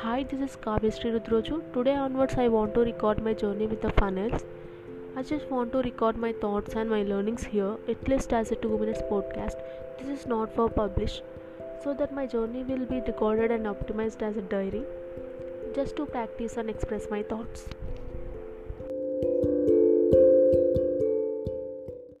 Hi, this is Kavistri Rudroju. Today onwards, I want to record my journey with the funnels. I just want to record my thoughts and my learnings here, at least as a two minutes podcast. This is not for publish, so that my journey will be recorded and optimized as a diary, just to practice and express my thoughts.